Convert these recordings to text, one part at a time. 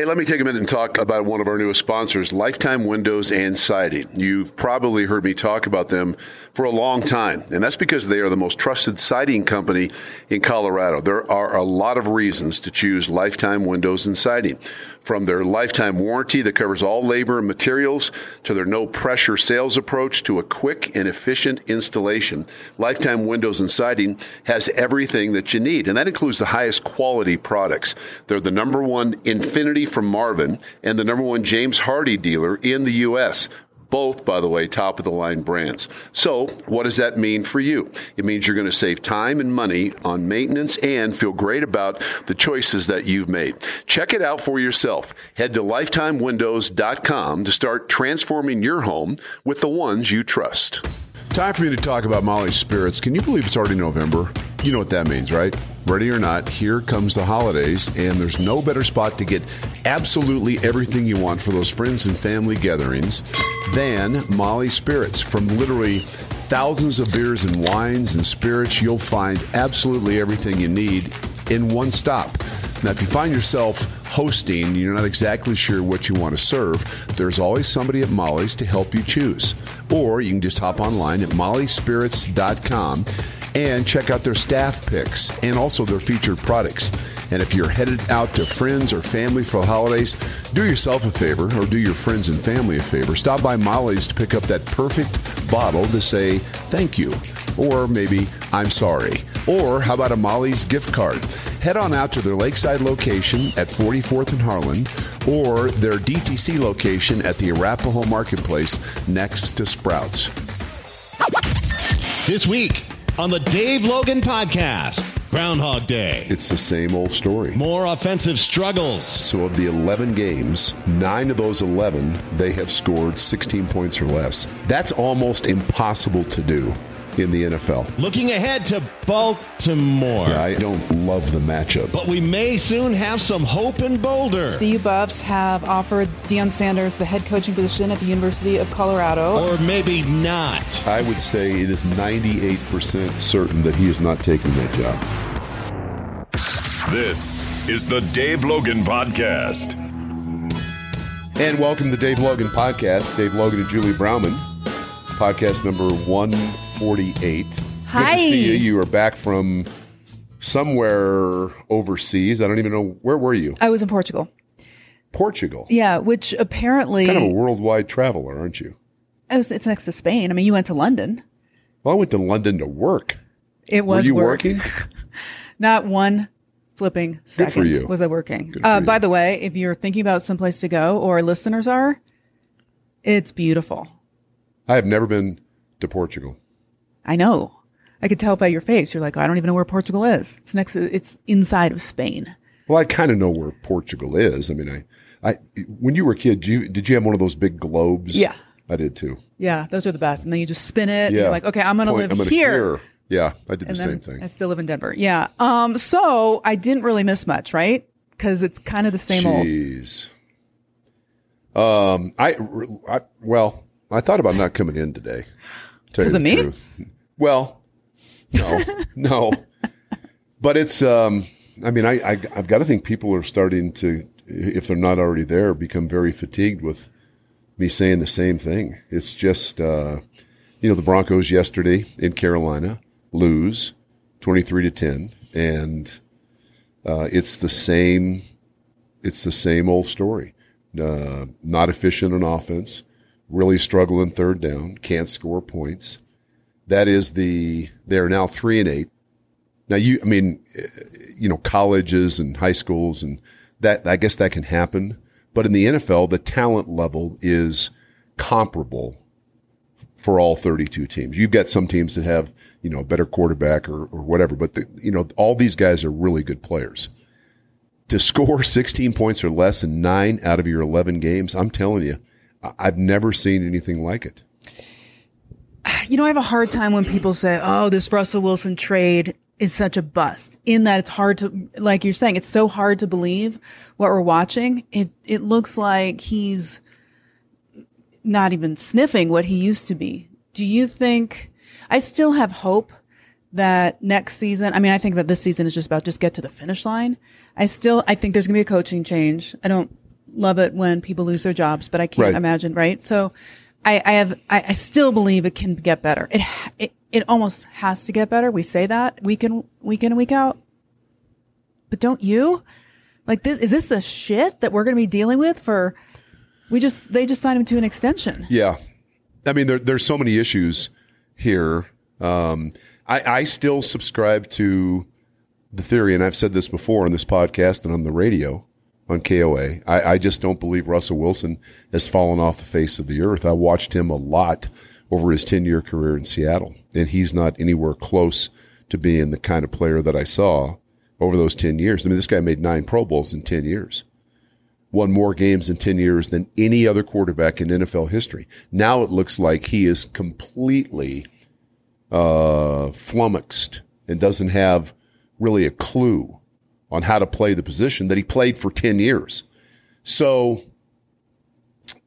Hey, let me take a minute and talk about one of our newest sponsors, Lifetime Windows and Siding. You've probably heard me talk about them for a long time, and that's because they are the most trusted siding company in Colorado. There are a lot of reasons to choose Lifetime Windows and Siding. From their lifetime warranty that covers all labor and materials to their no pressure sales approach to a quick and efficient installation, Lifetime Windows and Siding has everything that you need, and that includes the highest quality products. They're the number one Infinity from Marvin and the number one James Hardie dealer in the U.S. Both, by the way, top of the line brands. So, what does that mean for you? It means you're going to save time and money on maintenance and feel great about the choices that you've made. Check it out for yourself. Head to lifetimewindows.com to start transforming your home with the ones you trust. Time for me to talk about Molly's Spirits. Can you believe it's already November? You know what that means, right? Ready or not, here comes the holidays, and there's no better spot to get absolutely everything you want for those friends and family gatherings than Molly Spirits. From literally thousands of beers and wines and spirits, you'll find absolutely everything you need in one stop. Now, if you find yourself hosting you're not exactly sure what you want to serve, there's always somebody at Molly's to help you choose. Or you can just hop online at mollyspirits.com and check out their staff picks and also their featured products. And if you're headed out to friends or family for the holidays, do yourself a favor or do your friends and family a favor. Stop by Molly's to pick up that perfect bottle to say thank you or maybe I'm sorry. Or how about a Molly's gift card? Head on out to their Lakeside location at 44th and Harlan or their DTC location at the Arapahoe Marketplace next to Sprouts. This week on the Dave Logan Podcast, Groundhog Day. It's the same old story. More offensive struggles. So, of the 11 games, nine of those 11, they have scored 16 points or less. That's almost impossible to do in the NFL. Looking ahead to Baltimore. Yeah, I don't love the matchup. But we may soon have some hope in Boulder. CU Buffs have offered Deion Sanders the head coaching position at the University of Colorado. Or maybe not. I would say it is 98% certain that he is not taking that job. This is the Dave Logan Podcast. And welcome to the Dave Logan Podcast. Dave Logan and Julie Browman. Podcast number 148. Hi. Good to see you. You are back from somewhere overseas. I don't even know. Where were you? I was in Portugal. Portugal. Yeah, which apparently Kind of a worldwide traveler, aren't you? was, it's next to Spain. I mean, you went to London. Well, I went to London to work. It Were was you work. working? Not one flipping second for you. was I working. Good Uh, you. by the way, if you're thinking about someplace to go or listeners are, it's beautiful. I have never been to Portugal. I know. I could tell by your face. You're like, I don't even know where Portugal is. It's next. It's inside of Spain. Well, I kind of know where Portugal is. I mean, I, I, when you were a kid, did you did you have one of those big globes? Yeah. I did too. Yeah, those are the best. And then you just spin it. And Yeah, you're like, okay, I'm going to live I'm gonna here. Yeah, I did the And same thing. I still live in Denver. Yeah. Um. So I didn't really miss much, right? Because it's kind of the same old. Jeez. Um, I, I well, I thought about not coming in today. Tell you 'Cause the of me? truth. Well, no, no, but it's. Um, I mean, I, I I've got to think people are starting to, if they're not already there, become very fatigued with me saying the same thing. It's just, uh, you know, the Broncos yesterday in Carolina lose twenty three to ten, and uh, it's the same it's the same old story. Uh, not efficient on offense, really struggle in third down, can't score points. That is the they're now three and eight. Now you, I mean, you know, colleges and high schools and that I guess that can happen, but in the NFL, the talent level is comparable for all 32 teams. You've got some teams that have, you know, a better quarterback or, or whatever, but the, you know, all these guys are really good players to score 16 points or less in nine out of your 11 games, I'm telling you, I've never seen anything like it. You know, I have a hard time when people say, "Oh, this Russell Wilson trade is such a bust." In that it's hard to, like you're saying, it's so hard to believe what we're watching. It it looks like he's not even sniffing what he used to be. Do you think? I still have hope that next season. I mean, I think that this season is just about just get to the finish line. I still, I think there's going to be a coaching change. I don't love it when people lose their jobs, but I can't Right. imagine, right? So I, I have, I, I still believe it can get better. It, it, it almost has to get better. We say that week in, week in and week out. But don't you? Like this, is this the shit that we're going to be dealing with for, we just, they just signed him to an extension. Yeah. I mean, there, there's so many issues here. Um, I, I still subscribe to the theory, and I've said this before on this podcast and on the radio on KOA. I, I just don't believe Russell Wilson has fallen off the face of the earth. I watched him a lot over his 10 year career in Seattle, and he's not anywhere close to being the kind of player that I saw over those 10 years. I mean, this guy made nine Pro Bowls in 10 years won more games in 10 years than any other quarterback in NFL history. Now it looks like he is completely uh, flummoxed and doesn't have really a clue on how to play the position that he played for 10 years. So,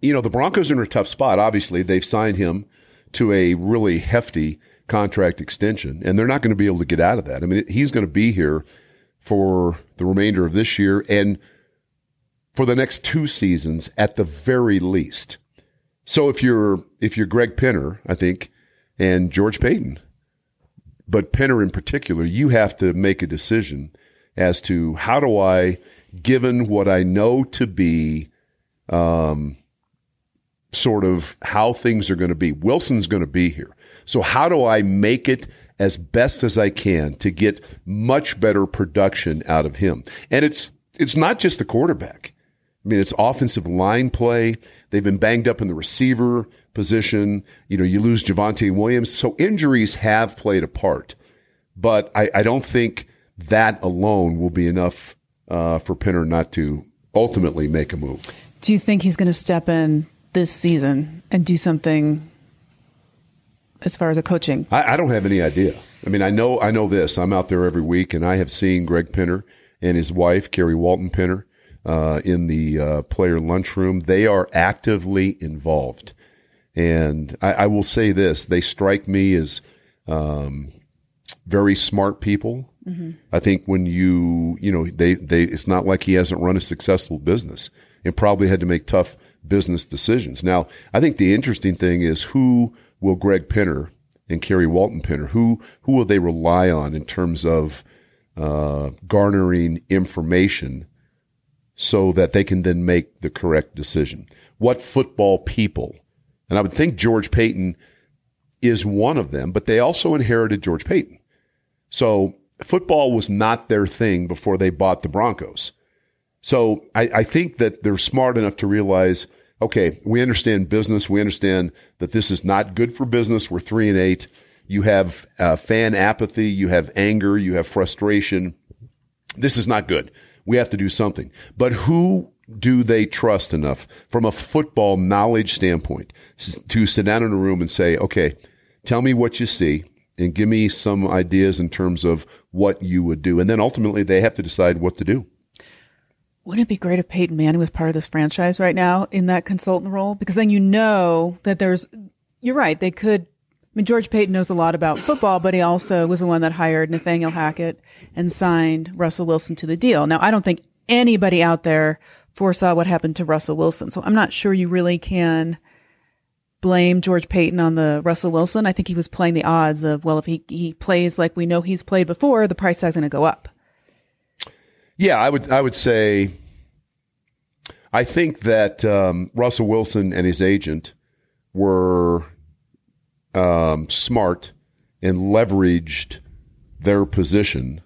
you know, the Broncos are in a tough spot. Obviously, they've signed him to a really hefty contract extension, and they're not going to be able to get out of that. I mean, he's going to be here for the remainder of this year and for the next two seasons at the very least. So if you're if you're Greg Penner, I think, and George Paton, but Penner in particular, you have to make a decision as to how do I, given what I know to be, um, sort of how things are going to be. Wilson's going to be here, so how do I make it as best as I can to get much better production out of him? And it's it's not just the quarterback. I mean, it's offensive line play. They've been banged up in the receiver position. You know, you lose Javonte Williams. So injuries have played a part. But I, I don't think that alone will be enough uh, for Penner not to ultimately make a move. Do you think he's going to step in this season and do something as far as a coaching? I, I don't have any idea. I mean, I know I know this. I'm out there every week, and I have seen Greg Penner and his wife, Carrie Walton Penner, uh, in the uh, player lunchroom. They are actively involved, and I, I will say this: they strike me as um, very smart people. I think when you you know they they it's not like he hasn't run a successful business and probably had to make tough business decisions. Now, I think the interesting thing is who will Greg Penner and Carrie Walton Penner who who will they rely on in terms of uh, garnering information so that they can then make the correct decision. What football people, and I would think George Paton is one of them, but they also inherited George Paton. So football was not their thing before they bought the Broncos. So I, I think that they're smart enough to realize, okay, we understand business. We understand that this is not good for business. We're three and eight. You have uh, fan apathy. You have anger. You have frustration. This is not good. We have to do something. But who do they trust enough from a football knowledge standpoint to sit down in a room and say, okay, tell me what you see and give me some ideas in terms of what you would do. And then ultimately they have to decide what to do. Wouldn't it be great if Peyton Manning was part of this franchise right now in that consultant role? Because then you know that there's, you're right, they could. I mean, George Paton knows a lot about football, but he also was the one that hired Nathaniel Hackett and signed Russell Wilson to the deal. Now, I don't think anybody out there foresaw what happened to Russell Wilson. So I'm not sure you really can blame George Paton on the Russell Wilson. I think he was playing the odds of, well, if he, he plays like we know he's played before, the price tag's going to go up. Yeah, I would. I would say. I think that um, Russell Wilson and his agent were um, smart and leveraged their position.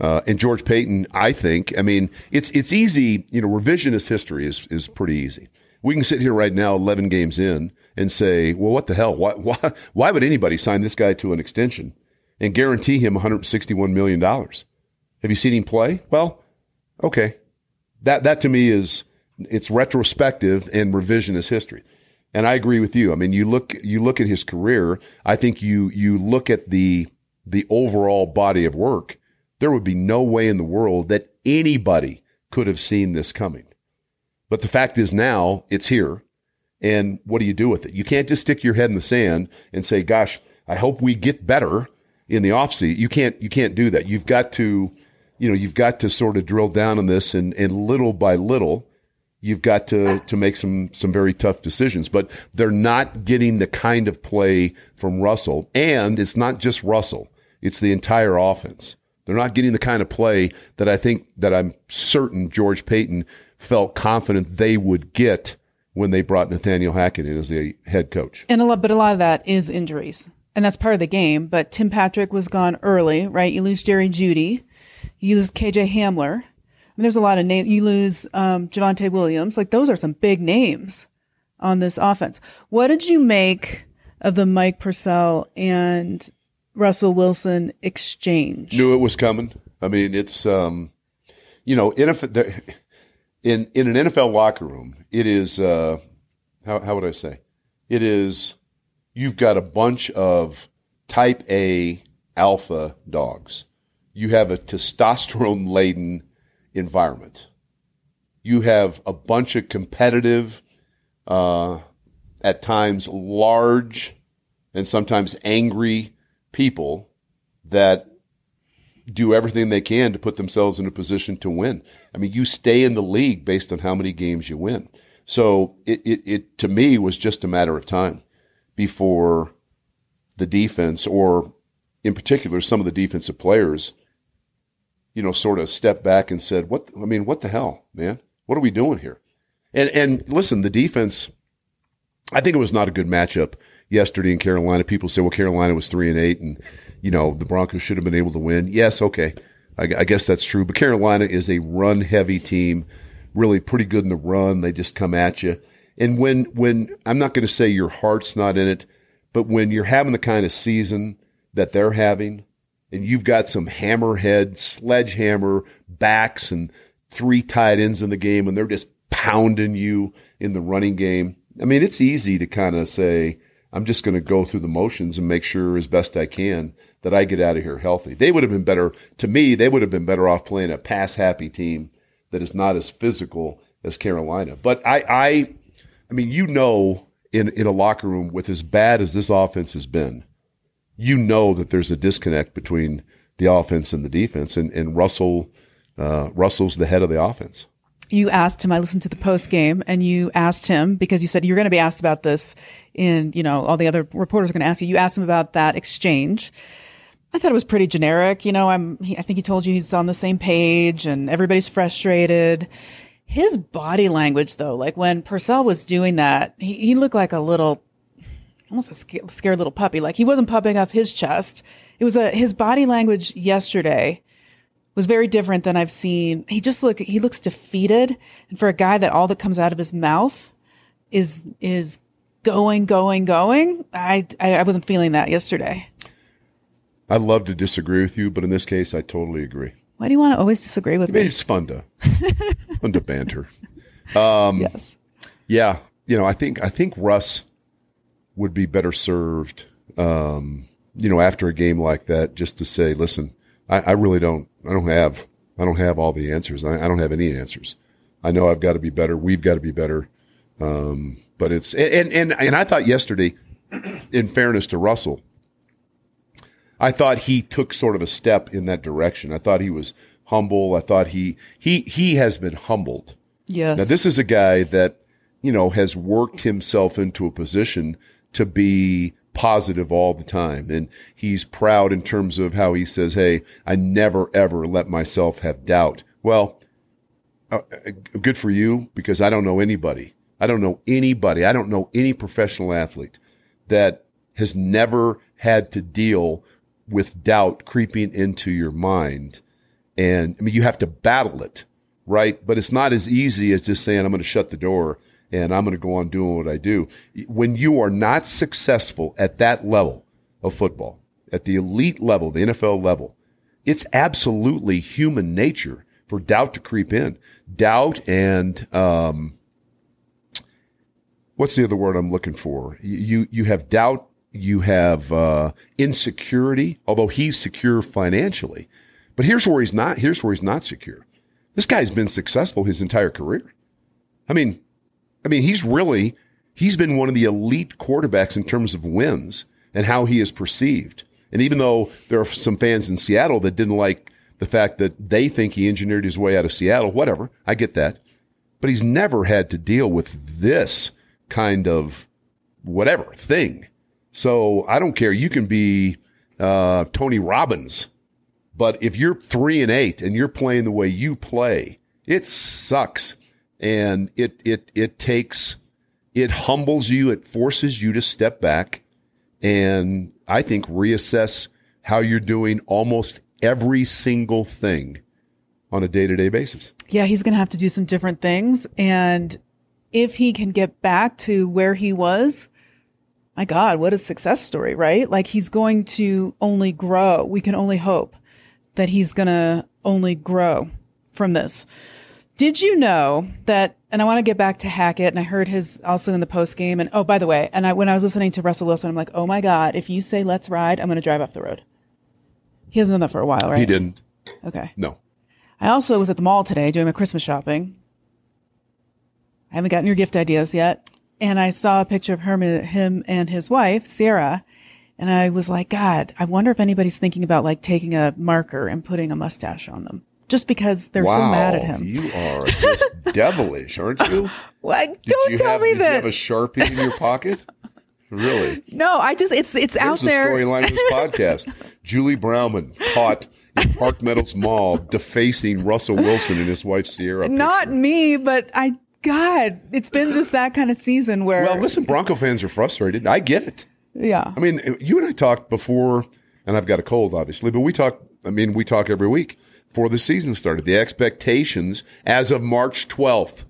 Uh, and George Paton, I think. I mean, it's it's easy. You know, revisionist history is is pretty easy. We can sit here right now, eleven games in, and say, "Well, what the hell? Why why why would anybody sign this guy to an extension and guarantee him one hundred sixty-one million dollars?" Have you seen him play? Well, okay. That that to me is it's retrospective and revisionist history. And I agree with you. I mean, you look you look at his career, I think you you look at the the overall body of work, there would be no way in the world that anybody could have seen this coming. But the fact is now it's here. And what do you do with it? You can't just stick your head in the sand and say, gosh, I hope we get better in the offseason. You can't you can't do that. You've got to you know, you've got to sort of drill down on this and, and little by little you've got to to make some some very tough decisions. But they're not getting the kind of play from Russell, and it's not just Russell; it's the entire offense. They're not getting the kind of play that I think that I'm certain George Paton felt confident they would get when they brought Nathaniel Hackett in as the head coach. And a lot, but a lot of that is injuries, and that's part of the game. But Tim Patrick was gone early, right? You lose Jerry Jeudy, you lose KJ Hamler. I mean, there's a lot of names. You lose um, Javonte Williams. Like those are some big names on this offense. What did you make of the Mike Purcell and Russell Wilson exchange? Knew it was coming. I mean, it's um, you know, NFL, in in an NFL locker room, it is uh, how how would I say? It is you've got a bunch of type A alpha dogs. You have a testosterone laden environment. You have a bunch of competitive, uh, at times large, and sometimes angry people that do everything they can to put themselves in a position to win. I mean, you stay in the league based on how many games you win. So it, it, it to me was just a matter of time before the defense, or in particular, some of the defensive players, you know, sort of stepped back and said, "What? I mean, what the hell, man? What are we doing here?" And and listen, the defense. I think it was not a good matchup yesterday in Carolina. People say, "Well, Carolina was three and eight, and you know the Broncos should have been able to win." Yes, okay, I, I guess that's true. But Carolina is a run heavy team, really pretty good in the run. They just come at you. And when when I'm not going to say your heart's not in it, but when you're having the kind of season that they're having, and you've got some hammerhead, sledgehammer backs and three tight ends in the game, and they're just pounding you in the running game. I mean, it's easy to kind of say, I'm just going to go through the motions and make sure as best I can that I get out of here healthy. They would have been better, to me, they would have been better off playing a pass happy team that is not as physical as Carolina. But I, I, I mean, you know, in, in a locker room with as bad as this offense has been, you know that there's a disconnect between the offense and the defense, and, and Russell uh, Russell's the head of the offense. You asked him. I listened to the post game, and you asked him because you said you're going to be asked about this, in you know all the other reporters are going to ask you. You asked him about that exchange. I thought it was pretty generic. You know, I'm. He, I think he told you he's on the same page, and everybody's frustrated. His body language, though, like when Purcell was doing that, he, he looked like a little almost a scared little puppy. Like he wasn't pumping up his chest. It was a, his body language yesterday was very different than I've seen. He just look, he looks defeated. And for a guy that all that comes out of his mouth is, is going, going, going. I, I, I wasn't feeling that yesterday. I'd love to disagree with you, but in this case, I totally agree. Why do you want to always disagree with I mean, me? It's fun to, fun to banter. Um, yes. Yeah. You know, I think, I think Russ, would be better served, um, you know, after a game like that, just to say, listen, I, I, really don't, I don't have, I don't have all the answers. I, I, don't have any answers. I know I've got to be better. We've got to be better. Um, but it's, and, and, and I thought yesterday, in fairness to Russell, I thought he took sort of a step in that direction. I thought he was humble. I thought he, he, he has been humbled. Yes. Now, this is a guy that, you know, has worked himself into a position to be positive all the time. And he's proud in terms of how he says, Hey, I never ever let myself have doubt. Well, uh, good for you because I don't know anybody. I don't know anybody. I don't know any professional athlete that has never had to deal with doubt creeping into your mind. And I mean, you have to battle it, right? But it's not as easy as just saying, I'm going to shut the door and I'm going to go on doing what I do. When you are not successful at that level of football, at the elite level, the NFL level, it's absolutely human nature for doubt to creep in. Doubt and, um, what's the other word I'm looking for? You, you have doubt. You have, uh, insecurity, although he's secure financially. But here's where he's not, here's where he's not secure. This guy's been successful his entire career. I mean, I mean, he's really, he's been one of the elite quarterbacks in terms of wins and how he is perceived. And even though there are some fans in Seattle that didn't like the fact that they think he engineered his way out of Seattle, whatever, I get that. but he's never had to deal with this kind of whatever thing. So I don't care. You can be uh, Tony Robbins, but if you're three and eight and you're playing the way you play, it sucks, and it it it takes it humbles you. It forces you to step back and I think reassess how you're doing almost every single thing on a day to day basis. Yeah, he's going to have to do some different things. And if he can get back to where he was, my God, what a success story, right? Like he's going to only grow. We can only hope that he's going to only grow from this. Did you know that? And I want to get back to Hackett, and I heard his also in the post game. And oh, by the way, and I, when I was listening to Russell Wilson, I'm like, oh my God, if you say let's ride, I'm going to drive off the road. He hasn't done that for a while, right? He didn't. Okay. No. I also was at the mall today doing my Christmas shopping. I haven't gotten your gift ideas yet. And I saw a picture of him, him and his wife, Ciara. And I was like, God, I wonder if anybody's thinking about like taking a marker and putting a mustache on them just because they're wow, so mad at him. You are just devilish, aren't you? Don't you tell have, me that. You have a sharpie in your pocket? Really? no, I just it's it's out the there. storyline of this podcast. Julie Browman caught in Park Meadows Mall defacing Russell Wilson and his wife Ciara. Not picture. me, but I. God, it's been just that kind of season where. Well, listen, Bronco fans are frustrated. I get it. yeah. I mean, you and I talked before, and I've got a cold, obviously, but we talk. I mean, we talk every week before the season started. The expectations as of March 12th,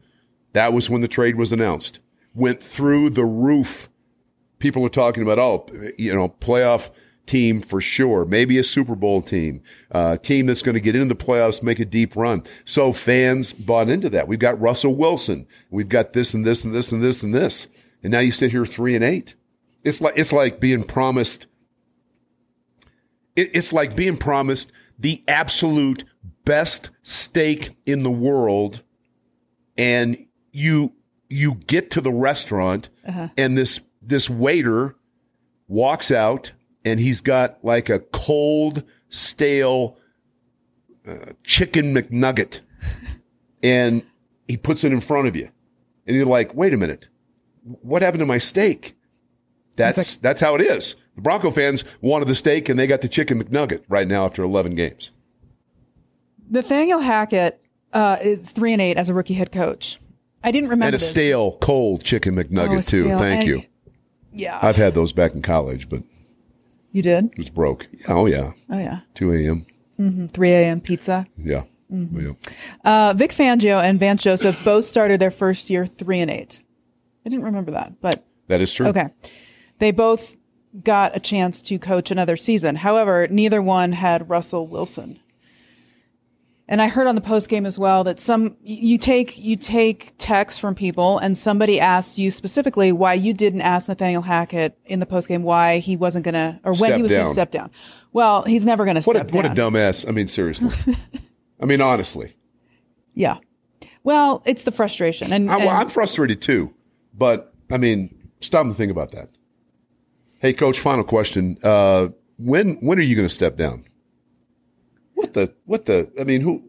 that was when the trade was announced, went through the roof. People are talking about, oh, you know, playoff team for sure, maybe a Super Bowl team, uh, team that's going to get into the playoffs, make a deep run. So fans bought into that. We've got Russell Wilson. We've got this and this and this and this and this. And now you sit here three and eight. It's like, it's like being promised. It, it's like being promised the absolute best steak in the world. And you, you get to the restaurant and this, this waiter walks out and he's got like a cold, stale uh, chicken McNugget, and he puts it in front of you, and you're like, "Wait a minute, what happened to my steak?" That's that's how it is. The Bronco fans wanted the steak, and they got the chicken McNugget right now after 11 games. Nathaniel Hackett uh, is three and eight as a rookie head coach. I didn't remember And a this. stale, cold chicken McNugget Oh, too. stale. Thank And- you. Yeah, I've had those back in college, but you did. it was broke. Oh yeah, Oh yeah, 2 a.m. three a.m. pizza. Yeah. Mm-hmm. yeah. Uh, Vic Fangio and Vance Joseph both started their first year three and eight. I didn't remember that, but That is true. okay. They both got a chance to coach another season. However, neither one had Russell Wilson. And I heard on the post game as well that some you take you take texts from people, and somebody asked you specifically why you didn't ask Nathaniel Hackett in the post game why he wasn't gonna or when Step he was gonna step down. Well, he's never gonna What a, step what a dumbass. I mean, seriously. I mean, honestly. yeah. Well, it's the frustration, and, I, well, I'm frustrated too, but I mean, stop and think about that. Hey, coach. Final question. Uh, when when are you going to step down? What the what the? I mean, who?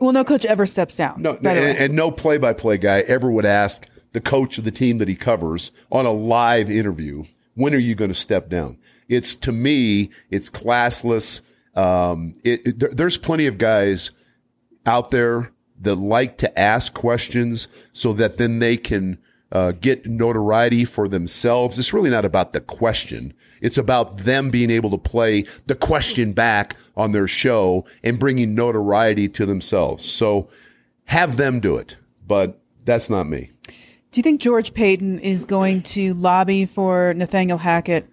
well, no coach ever steps down. No, by the way. and, and no play by play guy ever would ask the coach of the team that he covers on a live interview, when are you going to step down? It's to me, it's classless. Um, it, it- there- there's plenty of guys out there that like to ask questions so that then they can uh, get notoriety for themselves. It's really not about the question. It's about them being able to play the question back on their show and bringing notoriety to themselves. So have them do it, but that's not me. Do you think George Paton is going to lobby for Nathaniel Hackett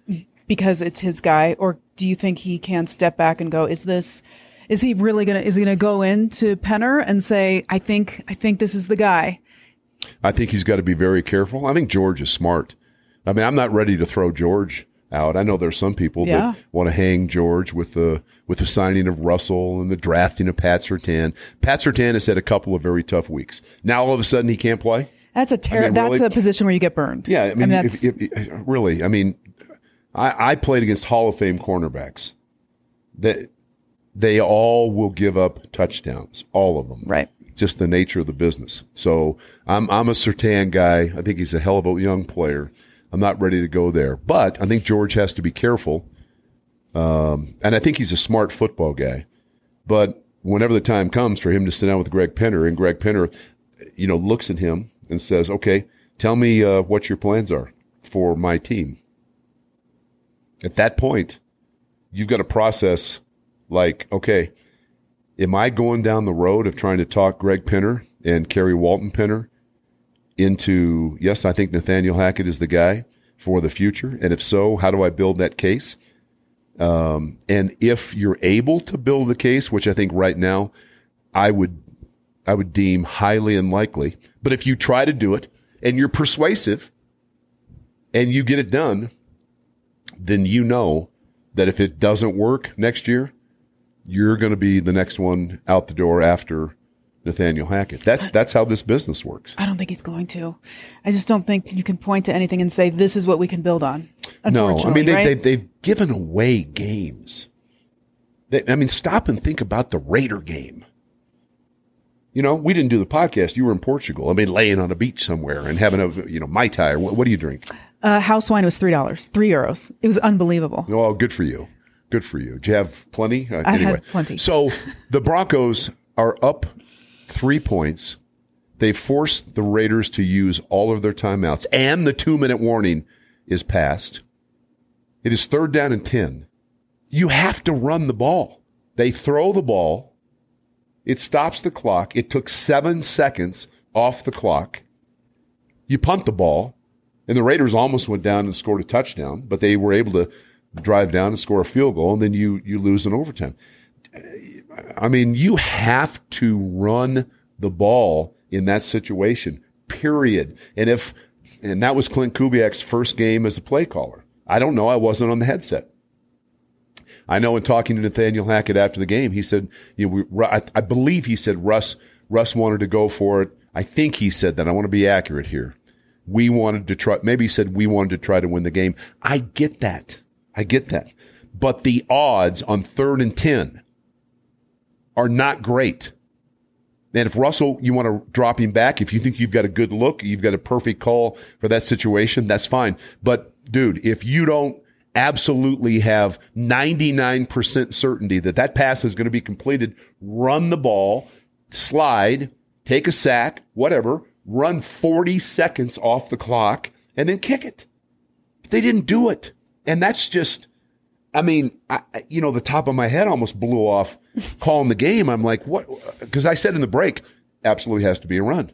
because it's his guy, or do you think he can step back and go, "Is this? Is he really gonna? Is he gonna go into Penner and say, I think, I think this is the guy"? I think he's got to be very careful. I think George is smart. I mean, I'm not ready to throw George out. I know there's some people Yeah. that want to hang George with the with the signing of Russell and the drafting of Pat Surtain. Pat Surtain has had a couple of very tough weeks. Now all of a sudden he can't play. That's a terrible. I mean, That's really- a position where you get burned. Yeah, I mean, that's if, if, really, I mean, I, I played against Hall of Fame cornerbacks. That they all will give up touchdowns, all of them. right. just the nature of the business. So I'm I'm a Surtain guy. I think he's a hell of a young player. I'm not ready to go there, but I think George has to be careful. Um, and I think he's a smart football guy. But whenever the time comes for him to sit down with Greg Penner, and Greg Penner, you know, looks at him and says, "Okay, tell me uh, what your plans are for my team." At that point, you've got to process like, okay, am I going down the road of trying to talk Greg Penner and Kerry Walton Penner into, yes, I think Nathaniel Hackett is the guy for the future? And if so, how do I build that case? Um, and if you're able to build the case, which I think right now I would, I would deem highly unlikely, but if you try to do it and you're persuasive and you get it done, then you know that if it doesn't work next year, you're going to be the next one out the door after Nathaniel Hackett. That's that's how this business works. I don't think he's going to. I just don't think you can point to anything and say this is what we can build on. No, I mean they, right? they, they've given away games. They, I mean, stop and think about the Raider game. You know, we didn't do the podcast. You were in Portugal. I mean, laying on a beach somewhere and having a you know mai tai. Or what, what do you drink? uh, house wine was three dollars, three euros. It was unbelievable. Oh, good for you. Good for you. Do you have plenty? Uh, I had plenty. So the Broncos are up three points. They forced the Raiders to use all of their timeouts, and the two minute warning is passed. It is third down and 10. You have to run the ball. They throw the ball. It stops the clock. It took seven seconds off the clock. You punt the ball, and the Raiders almost went down and scored a touchdown, but they were able to drive down and score a field goal, and then you you lose in overtime. I mean, you have to run the ball in that situation. Period. And if and that was Clint Kubiak's first game as a play caller. I don't know. I wasn't on the headset. I know in talking to Nathaniel Hackett after the game, he said, you know, we, I, believe he said Russ Russ wanted to go for it. I think he said that. I want to be accurate here. We wanted to try. Maybe he said we wanted to try to win the game. I get that. I get that. But the odds on third and 10 are not great. And if Russell, you want to drop him back, if you think you've got a good look, you've got a perfect call for that situation, that's fine. But dude, if you don't absolutely have 99% certainty that that pass is going to be completed, run the ball, slide, take a sack, whatever, run 40 seconds off the clock and then kick it. They didn't do it. And that's just, I mean, I, you know, the top of my head almost blew off calling the game. I'm like, what? Because I said in the break, absolutely has to be a run,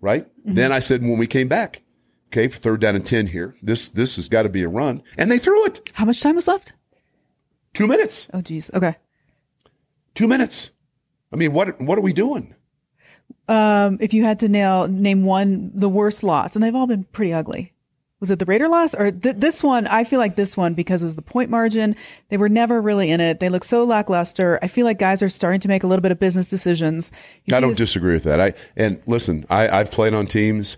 right? Mm-hmm. Then I said when we came back, okay, for third down and 10 here, this, this has got to be a run. And they threw it. How much time was left? Two minutes. Oh, geez. Okay. Two minutes. I mean, what, what are we doing? Um, if you had to nail, name one, the worst loss, and they've all been pretty ugly. Was it the Raider loss or th- this one? I feel like this one because it was the point margin. They were never really in it. They look so lackluster. I feel like guys are starting to make a little bit of business decisions. You I don't this- disagree with that. I and listen, I, I've played on teams.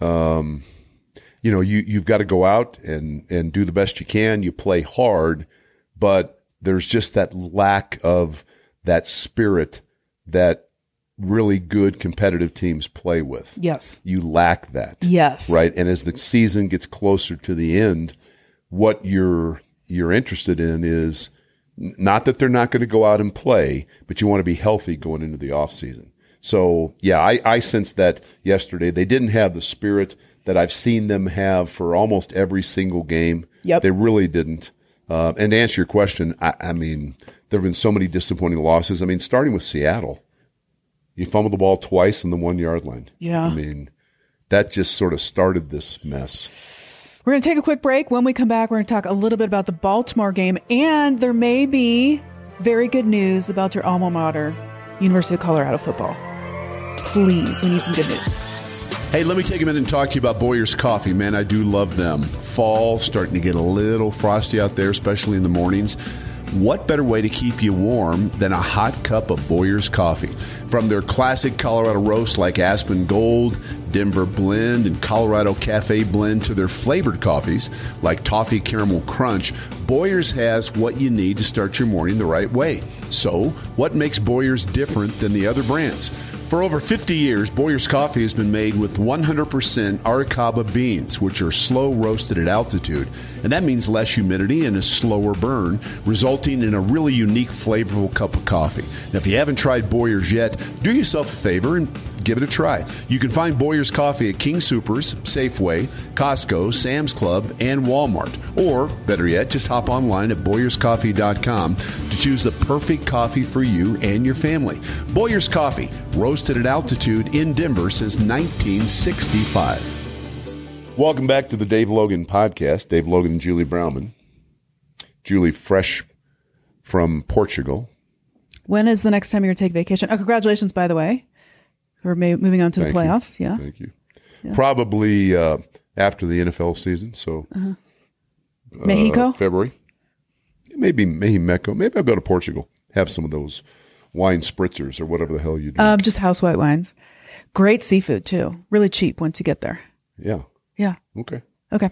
Um, you know, you you've got to go out and and do the best you can. You play hard, but there's just that lack of that spirit that really good competitive teams play with. Yes. You lack that. Yes. Right. And as the season gets closer to the end, what you're you're interested in is not that they're not going to go out and play, but you want to be healthy going into the off season. So yeah, I, I sensed that yesterday. They didn't have the spirit that I've seen them have for almost every single game. Yep. They really didn't. Uh, and to answer your question, I, I mean, there have been so many disappointing losses. I mean, starting with Seattle, you fumbled the ball twice on the one yard line. Yeah. I mean, that just sort of started this mess. We're going to take a quick break. When we come back, we're going to talk a little bit about the Baltimore game, and there may be very good news about your alma mater, University of Colorado football. Please, we need some good news. Hey, let me take a minute and talk to you about Boyer's Coffee. Man, I do love them. Fall starting to get a little frosty out there, especially in the mornings. What better way to keep you warm than a hot cup of Boyer's coffee? From their classic Colorado roasts like Aspen Gold, Denver Blend, and Colorado Cafe Blend to their flavored coffees like Toffee Caramel Crunch, Boyer's has what you need to start your morning the right way. So, what makes Boyer's different than the other brands? For over 50 years, Boyer's Coffee has been made with 100% Arabica beans, which are slow roasted at altitude. And that means less humidity and a slower burn, resulting in a really unique, flavorful cup of coffee. Now, if you haven't tried Boyer's yet, do yourself a favor and give it a try. You can find Boyer's Coffee at King Supers, Safeway, Costco, Sam's Club, and Walmart. Or, better yet, just hop online at BoyersCoffee.com to choose the perfect coffee for you and your family. Boyer's Coffee, roasted at altitude in Denver since 1965. Welcome back to the Dave Logan podcast. Dave Logan and Julie Browman. Julie, fresh from Portugal. When is the next time you're going to take vacation? Oh, congratulations, by the way. We're ma- moving on to Thank the you. playoffs. Yeah. Thank you. Probably uh, after the NFL season, so uh, Mexico? February. Maybe maybe Mexico. Maybe I'll go to Portugal. Have some of those wine spritzers or whatever the hell you do. Um, just house white wines. Great seafood, too. Really cheap once you get there. yeah. Yeah. Okay. Okay.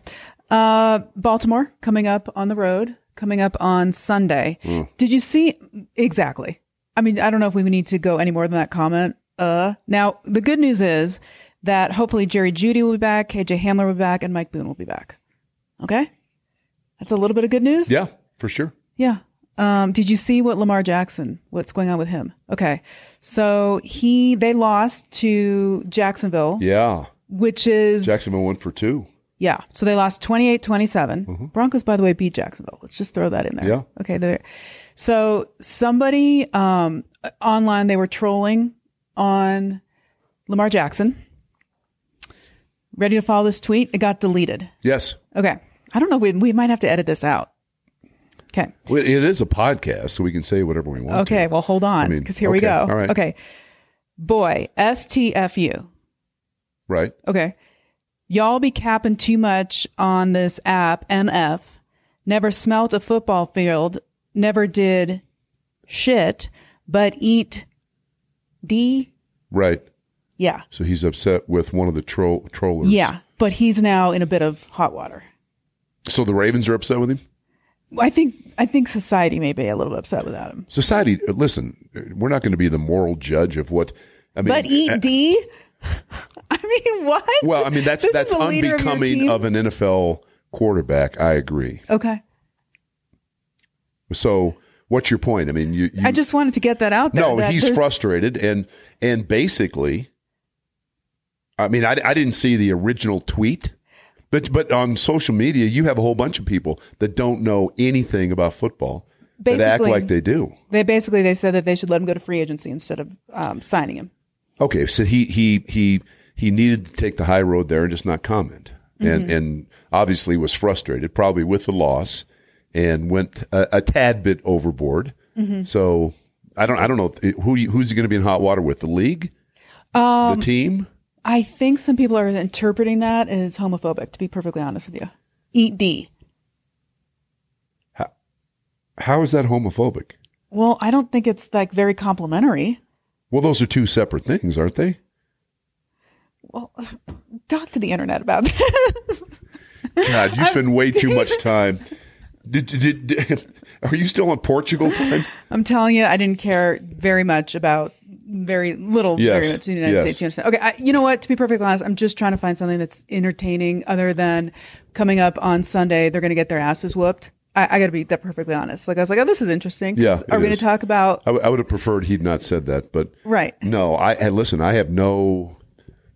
Uh, Baltimore coming up on the road, coming up on Sunday. Did you see exactly? I mean, I don't know if we need to go any more than that comment. Uh, now the good news is that hopefully Jerry Jeudy will be back, KJ Hamler will be back, and Mike Boone will be back. Okay. That's a little bit of good news. Yeah, for sure. Yeah. Um, did you see what Lamar Jackson, what's going on with him? Okay. So he, they lost to Jacksonville, Yeah. which is Jacksonville went for two. yeah. So they lost 28 27. Broncos, by the way, beat Jacksonville. Let's just throw that in there. Yeah. Okay. There. So somebody um, online, they were trolling on Lamar Jackson. Ready to follow this tweet? It got deleted. Yes. Okay. I don't know. We, we might have to edit this out. Okay. Well, it is a podcast, so we can say whatever we want. Okay. to. Well, hold on. mean, Because here we go. all right. Okay. Boy, STFU. Right. Okay. Y'all be capping too much on this app, MF. Never smelt a football field, never did shit, but eat D. Right. Yeah. So he's upset with one of the troll trollers. Yeah. But he's now in a bit of hot water. So the Ravens are upset with him. I think I think society may be a little upset with him. Society, uh, listen, we're not going to be the moral judge of what. I mean, But eat D? I mean, what? Well, I mean that's This that's leader of unbecoming of, an NFL quarterback. I agree. Okay. So, what's your point? I mean, you, you I just wanted to get that out there. no, he's there's- frustrated, and and basically, I mean, I, I didn't see the original tweet, but but on social media, you have a whole bunch of people that don't know anything about football that act like they do. They basically they said that they should let him go to free agency instead of um, signing him. Okay, so he he he he needed to take the high road there and just not comment, and and obviously was frustrated, probably with the loss, and went a, a tad bit overboard. Mm-hmm. So I don't I don't know who who's he going to be in hot water with the league, the um, team. I think some people are interpreting that as homophobic. To be perfectly honest with you, eat D. How is that homophobic? Well, I don't think it's like very complimentary. Well, those are two separate things, aren't they? Well, talk to the internet about this. God, you spend way too much time. Did, did, did- are you still on Portugal time? I'm telling you, I didn't care very much about very little, Yes, very much in the United yes. States. You understand? Okay, I, you know what? To be perfectly honest, I'm just trying to find something that's entertaining, other than coming up on Sunday. They're going to get their asses whooped. I, I got to be that perfectly honest. Like I was like, oh, this is interesting. Yeah, are we going to talk about? I, w- I would have preferred he'd not said that, but Right. No, I and listen. I have no,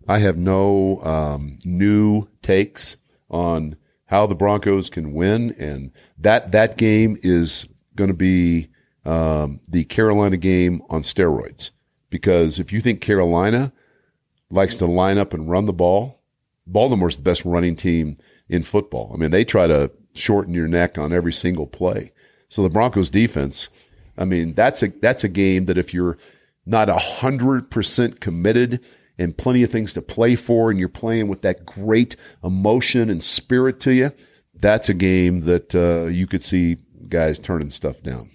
I have no um, new takes on how the Broncos can win, and that that game is going to be um, the Carolina game on steroids. Because if you think Carolina likes to line up and run the ball, Baltimore's the best running team in football. I mean, they try to shorten your neck on every single play. So the Broncos defense, I mean, that's a that's a game that if you're not hundred percent committed and plenty of things to play for, and you're playing with that great emotion and spirit to you, that's a game that uh, you could see guys turning stuff down.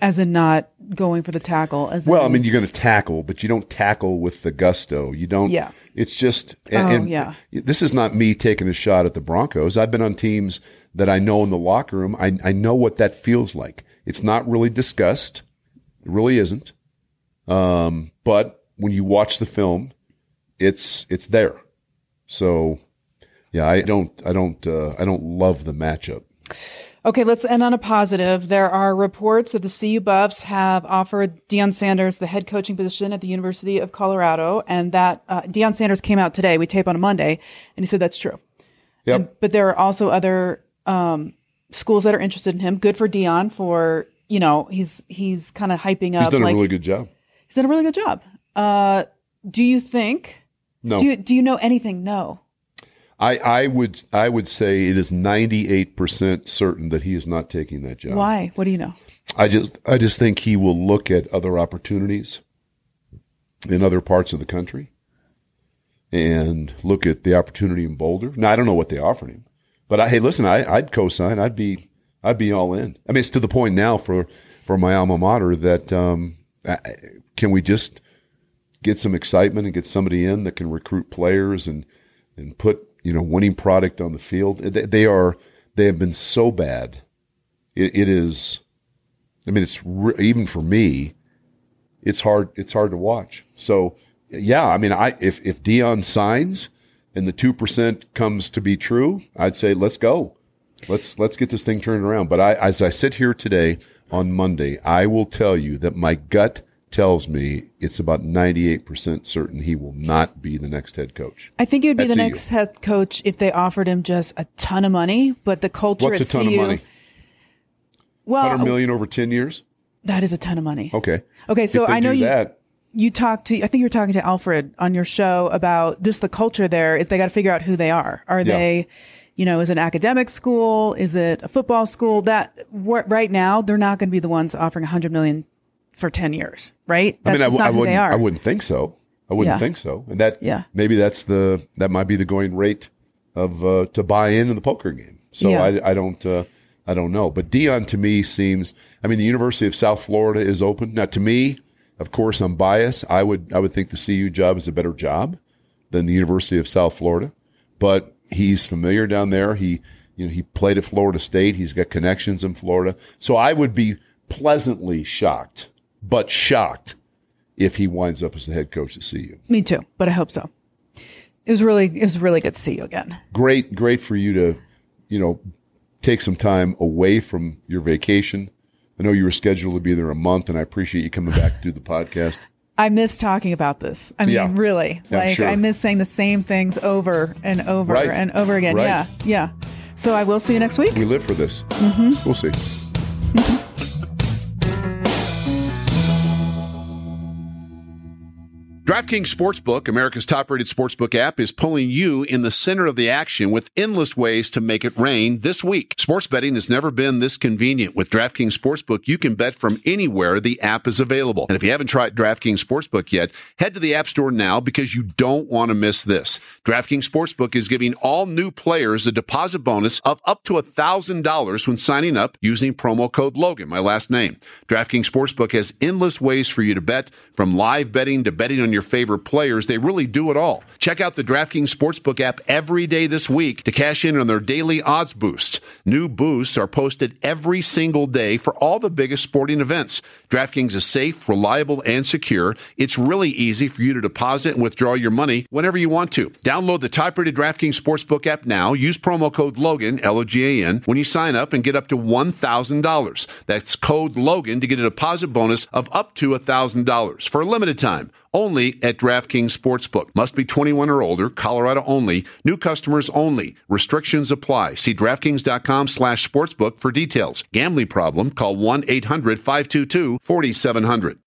as in not going for the tackle. As Well, I mean, you're going to tackle, but you don't tackle with the gusto. You don't. Yeah. It's just. And, Oh, and yeah. This is not me taking a shot at the Broncos. I've been on teams that I know in the locker room. I I know what that feels like. It's not really discussed. It really isn't. Um, but when you watch the film, it's it's there. So, yeah, I don't I don't uh, I don't love the matchup. Okay, let's end on a positive. There are reports that the CU Buffs have offered Deion Sanders the head coaching position at the University of Colorado, and that uh, Deion Sanders came out today. We tape on a Monday, and he said that's true. Yep. And, but there are also other um, schools that are interested in him. Good for Deion for you know he's he's kind of hyping up. He's done like, a really good job. He's done a really good job. Uh, do you think? No. Do you, do you know anything? No. I, I would I would say it is ninety eight percent certain that he is not taking that job. Why? What do you know? I just I just think he will look at other opportunities in other parts of the country and look at the opportunity in Boulder. Now I don't know what they offered him, but I, hey, listen, I, I'd co-sign. I'd be I'd be all in. I mean, it's to the point now for for my alma mater that um, I, can we just get some excitement and get somebody in that can recruit players and and put you know winning product on the field. They, they are they have been so bad. it, it is. I mean, it's re- even for me. It's hard. It's hard to watch. So yeah, I mean, I if if Deion signs and the two percent comes to be true, I'd say let's go. Let's let's get this thing turned around. But I, as I sit here today on Monday, I will tell you that my gut tells me it's about 98% certain he will not be the next head coach. I think he would be the CU. next head coach if they offered him just a ton of money, but the culture What's at a ton CU, of money? Well, 100 million over 10 years? that is a ton of money. Okay. Okay, so I know you that. you talked to I think you were talking to Alfred on your show about just the culture there is they got to figure out who they are. Are Yeah. they you know, is it an academic school? Is it a football school? That right now they're not going to be the ones offering 100 million for 10 years, right? That's I mean, I, w- I wouldn't. they are. I wouldn't think so. I wouldn't Yeah. think so. And that, Yeah. maybe that's the that might be the going rate of uh, to buy in in the poker game. So Yeah. I, I don't, uh, I don't know. But Deion to me seems. I mean, the University of South Florida is open now. To me, of course, I'm biased. I would, I would think the CU job is a better job than the University of South Florida. But he's familiar down there. He, you know, he played at Florida State. He's got connections in Florida. So I would be pleasantly shocked, but shocked if he winds up as the head coach at CU. Me too, but I hope so. It was really it was really good to see you again. Great, great for you to, you know, take some time away from your vacation. I know you were scheduled to be there a month, and I appreciate you coming back to do the podcast. I miss talking about this. I mean, Yeah. really, Yeah, like sure. I miss saying the same things over and over Right. and over again. Right. Yeah, yeah. So I will see you next week. We live for this. Mm-hmm. We'll see. DraftKings Sportsbook, America's top rated sportsbook app, is pulling you in the center of the action with endless ways to make it rain this week. Sports betting has never been this convenient. With DraftKings Sportsbook, you can bet from anywhere the app is available. And if you haven't tried DraftKings Sportsbook yet, head to the App Store now because you don't want to miss this. DraftKings Sportsbook is giving all new players a deposit bonus of up to $1,000 when signing up using promo code Logan, my last name. DraftKings Sportsbook has endless ways for you to bet, from live betting to betting on your favorite players. They really do it all. Check out the DraftKings Sportsbook app every day this week to cash in on their daily odds boosts. New boosts are posted every single day for all the biggest sporting events. DraftKings is safe, reliable, and secure. It's really easy for you to deposit and withdraw your money whenever you want to. Download the top-rated DraftKings Sportsbook app now. Use promo code Logan, L-O-G-A-N, when you sign up and get up to $1,000. That's code Logan to get a deposit bonus of up to $1,000 for a limited time. Only at DraftKings Sportsbook. Must be 21 or older. Colorado only. New customers only. Restrictions apply. See DraftKings.com slash sportsbook for details. Gambling problem? Call 1-800-522-4700.